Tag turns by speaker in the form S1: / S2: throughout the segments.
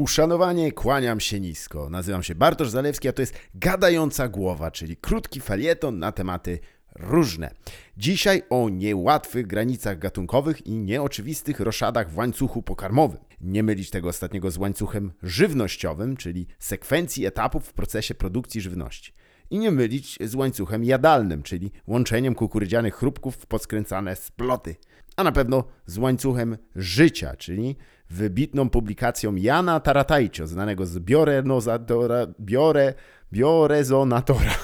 S1: Uszanowanie, kłaniam się nisko. Nazywam się Bartosz Zalewski, a to jest Gadająca Głowa, czyli krótki felieton na tematy różne. Dzisiaj o niełatwych granicach gatunkowych i nieoczywistych roszadach w łańcuchu pokarmowym. Nie mylić tego ostatniego z łańcuchem żywnościowym, czyli sekwencji etapów w procesie produkcji żywności. I nie mylić z łańcuchem jadalnym, czyli łączeniem kukurydzianych chrupków w podskręcane sploty. A na pewno z łańcuchem życia, czyli wybitną publikacją Jana Taratajcio, znanego z Biorenozatora, Biore, Biorezonatora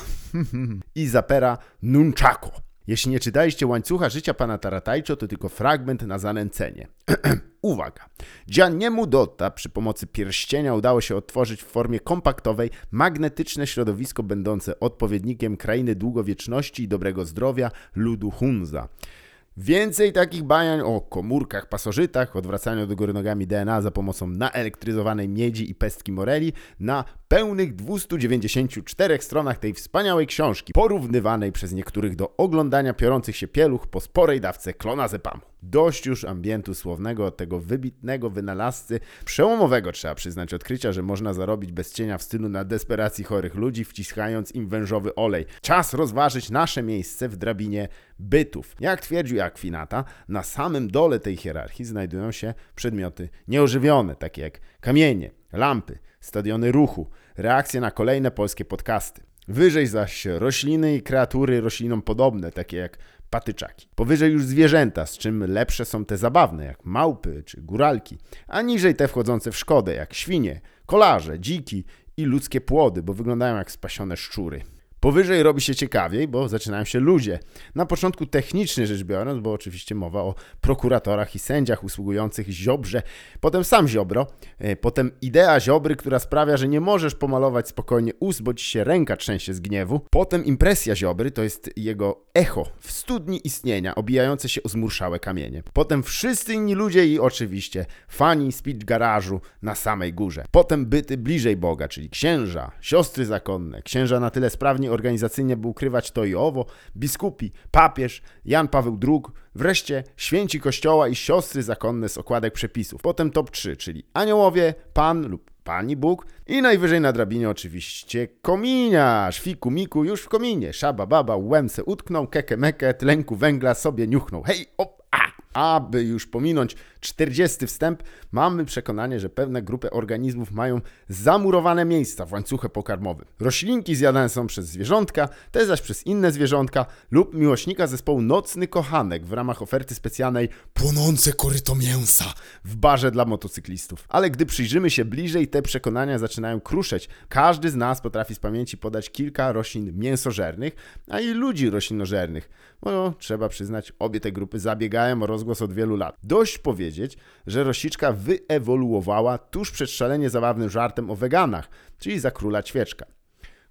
S1: i Zapera Nunchako. Jeśli nie czytaliście łańcucha życia pana Taratajcio, to tylko fragment na zanęcenie. Uwaga! Gianniemu Dotta przy pomocy pierścienia udało się odtworzyć w formie kompaktowej magnetyczne środowisko będące odpowiednikiem krainy długowieczności i dobrego zdrowia ludu Hunza. Więcej takich bajań o komórkach, pasożytach, odwracaniu do góry nogami DNA za pomocą naelektryzowanej miedzi i pestki moreli na pełnych 294 stronach tej wspaniałej książki, porównywanej przez niektórych do oglądania piorących się pieluch po sporej dawce klonazepamu. Dość już ambientu słownego tego wybitnego wynalazcy, przełomowego trzeba przyznać odkrycia, że można zarobić bez cienia wstydu na desperacji chorych ludzi, wciskając im wężowy olej. Czas rozważyć nasze miejsce w drabinie bytów. Jak twierdził Akwinata, na samym dole tej hierarchii znajdują się przedmioty nieożywione, takie jak kamienie, lampy, stadiony ruchu, reakcje na kolejne polskie podcasty. Wyżej zaś rośliny i kreatury roślinom podobne, takie jak patyczaki. Powyżej już zwierzęta, z czym lepsze są te zabawne, jak małpy czy góralki, a niżej te wchodzące w szkodę, jak świnie, kolarze, dziki i ludzkie płody, bo wyglądają jak spasione szczury. Powyżej robi się ciekawiej, bo zaczynają się ludzie. Na początku technicznie rzecz biorąc, bo oczywiście mowa o prokuratorach i sędziach usługujących Ziobrze, potem sam Ziobro, e, potem idea Ziobry, która sprawia, że nie możesz pomalować spokojnie ust, bo ci się ręka trzęsie z gniewu, potem impresja Ziobry, to jest jego echo w studni istnienia, obijające się o zmurszałe kamienie. Potem wszyscy inni ludzie i oczywiście fani speech garażu na samej górze. Potem byty bliżej Boga, czyli księża, siostry zakonne, księża na tyle sprawni organizacyjnie, by ukrywać to i owo, biskupi, papież, Jan Paweł II, wreszcie święci kościoła i siostry zakonne z okładek przepisów. Potem top 3, czyli aniołowie, pan lub Pani Bóg i najwyżej na drabinie oczywiście kominiarz, fiku miku już w kominie, szaba baba łemse utknął, keke meke, tlenku węgla sobie niuchnął, hej, op! Aby już pominąć 40 wstęp, mamy przekonanie, że pewne grupy organizmów mają zamurowane miejsca w łańcuchu pokarmowym. Roślinki zjadane są przez zwierzątka, te zaś przez inne zwierzątka lub miłośnika zespołu Nocny Kochanek w ramach oferty specjalnej Płonące koryto mięsa w barze dla motocyklistów. Ale gdy przyjrzymy się bliżej, te przekonania zaczynają kruszeć. Każdy z nas potrafi z pamięci podać kilka roślin mięsożernych, a i ludzi roślinożernych. No, trzeba przyznać, obie te grupy zabiegają o rozgłos od wielu lat. Dość powiedzieć, że rosiczka wyewoluowała tuż przed szalenie zabawnym żartem o weganach, czyli za króla ćwieczka.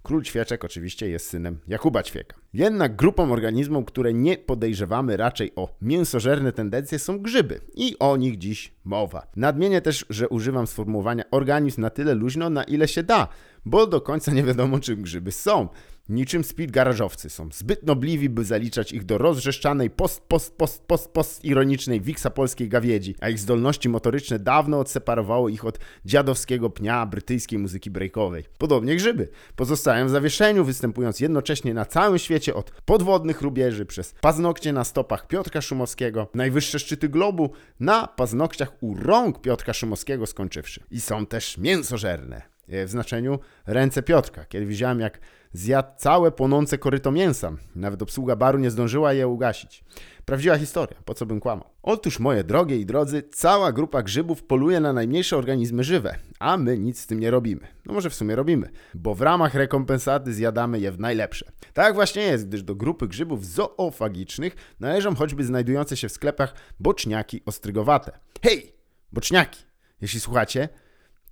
S1: Król Ćwieczek oczywiście jest synem Jakuba Ćwieka. Jednak grupą organizmów, które nie podejrzewamy raczej o mięsożerne tendencje są grzyby i o nich dziś mowa. Nadmienię też, że używam sformułowania organizm na tyle luźno, na ile się da, bo do końca nie wiadomo czym grzyby są. Niczym speed garażowcy są zbyt nobliwi, by zaliczać ich do rozrzeszczanej post, post, post, post, post ironicznej wiksa polskiej gawiedzi, a ich zdolności motoryczne dawno odseparowało ich od dziadowskiego pnia brytyjskiej muzyki breakowej. Podobnie grzyby pozostają w zawieszeniu, występując jednocześnie na całym świecie od podwodnych rubieży przez paznokcie na stopach Piotra Szumowskiego, najwyższe szczyty globu na paznokciach u rąk Piotra Szumowskiego skończywszy. I są też mięsożerne w znaczeniu ręce Piotrka. Kiedy widziałem, jak zjadł całe płonące koryto mięsa. Nawet obsługa baru nie zdążyła je ugasić. Prawdziwa historia, po co bym kłamał. Otóż, moje drogie i drodzy, cała grupa grzybów poluje na najmniejsze organizmy żywe, a my nic z tym nie robimy. No może w sumie robimy, bo w ramach rekompensaty zjadamy je w najlepsze. Tak właśnie jest, gdyż do grupy grzybów zoofagicznych należą choćby znajdujące się w sklepach boczniaki ostrygowate. Hej, boczniaki! Jeśli słuchacie,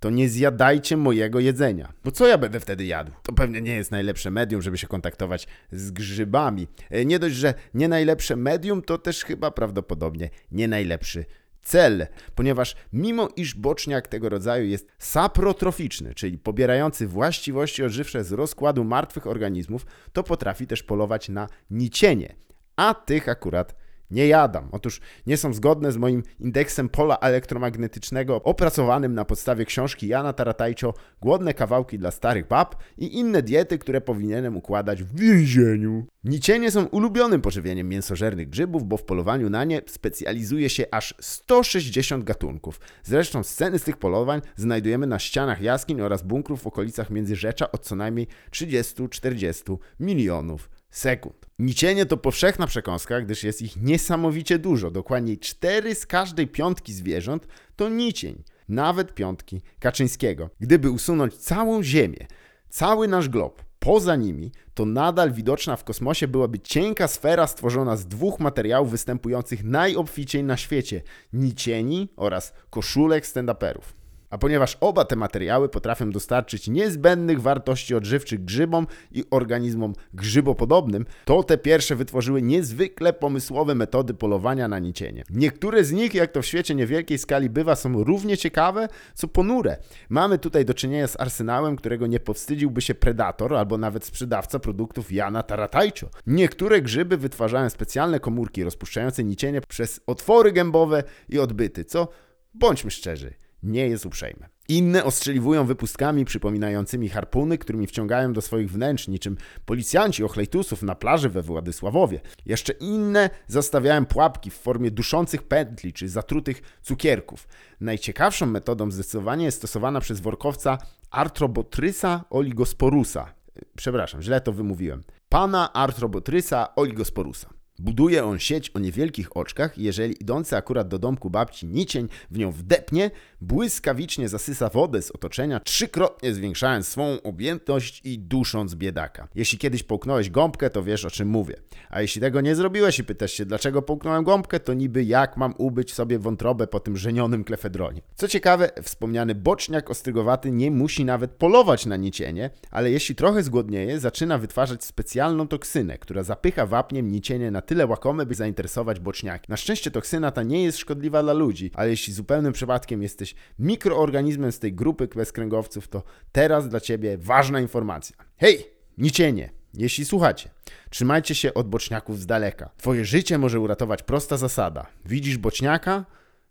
S1: to nie zjadajcie mojego jedzenia. Bo co ja będę wtedy jadł? To pewnie nie jest najlepsze medium, żeby się kontaktować z grzybami. E, nie dość, że nie najlepsze medium, to też chyba prawdopodobnie nie najlepszy cel, ponieważ mimo iż boczniak tego rodzaju jest saprotroficzny, czyli pobierający właściwości odżywcze z rozkładu martwych organizmów, to potrafi też polować na nicienie, a tych akurat nie jadam. Otóż nie są zgodne z moim indeksem pola elektromagnetycznego opracowanym na podstawie książki Jana Taratajcio Głodne kawałki dla starych bab i inne diety, które powinienem układać w więzieniu. Nicienie są ulubionym pożywieniem mięsożernych grzybów, bo w polowaniu na nie specjalizuje się aż 160 gatunków. Zresztą sceny z tych polowań znajdujemy na ścianach jaskiń oraz bunkrów w okolicach Międzyrzecza od co najmniej 30-40 milionów sekund. Nicienie to powszechna przekąska, gdyż jest ich niesamowicie dużo. Dokładnie 4 z każdej piątki zwierząt to nicień. Nawet piątki Kaczyńskiego. Gdyby usunąć całą Ziemię, cały nasz glob, poza nimi, to nadal widoczna w kosmosie byłaby cienka sfera stworzona z dwóch materiałów występujących najobficiej na świecie: nicieni oraz koszulek stand-uperów. A ponieważ oba te materiały potrafią dostarczyć niezbędnych wartości odżywczych grzybom i organizmom grzybopodobnym, to te pierwsze wytworzyły niezwykle pomysłowe metody polowania na nicienie. Niektóre z nich, jak to w świecie niewielkiej skali bywa, są równie ciekawe, co ponure. Mamy tutaj do czynienia z arsenałem, którego nie powstydziłby się predator albo nawet sprzedawca produktów Jana Taratajcio. Niektóre grzyby wytwarzają specjalne komórki rozpuszczające nicienie przez otwory gębowe i odbyty, co, bądźmy szczerzy, nie jest uprzejme. Inne ostrzeliwują wypustkami przypominającymi harpuny, którymi wciągają do swoich wnętrz niczym policjanci ochlejtusów na plaży we Władysławowie. Jeszcze inne zastawiają pułapki w formie duszących pętli czy zatrutych cukierków. Najciekawszą metodą zdecydowanie jest stosowana przez workowca Artrobotrysa oligosporusa. Przepraszam, źle to wymówiłem. Pana Artrobotrysa oligosporusa. Buduje on sieć o niewielkich oczkach i jeżeli idący akurat do domku babci nicień w nią wdepnie, błyskawicznie zasysa wodę z otoczenia, trzykrotnie zwiększając swą objętość i dusząc biedaka. Jeśli kiedyś połknąłeś gąbkę, to wiesz o czym mówię. A jeśli tego nie zrobiłeś i pytasz się, dlaczego połknąłem gąbkę, to niby jak mam ubyć sobie wątrobę po tym żenionym klefedronie. Co ciekawe, wspomniany boczniak ostrygowaty nie musi nawet polować na nicienie, ale jeśli trochę zgłodnieje, zaczyna wytwarzać specjalną toksynę, która zapycha wapniem nicienie na tyle łakome, by zainteresować boczniaki. Na szczęście toksyna ta nie jest szkodliwa dla ludzi, ale jeśli zupełnym przypadkiem jesteś mikroorganizmem z tej grupy bezkręgowców, to teraz dla Ciebie ważna informacja. Hej, nicienie! Jeśli słuchacie, trzymajcie się od boczniaków z daleka. Twoje życie może uratować prosta zasada. Widzisz boczniaka?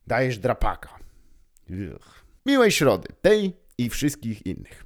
S1: Dajesz drapaka. Miłej środy, tej i wszystkich innych.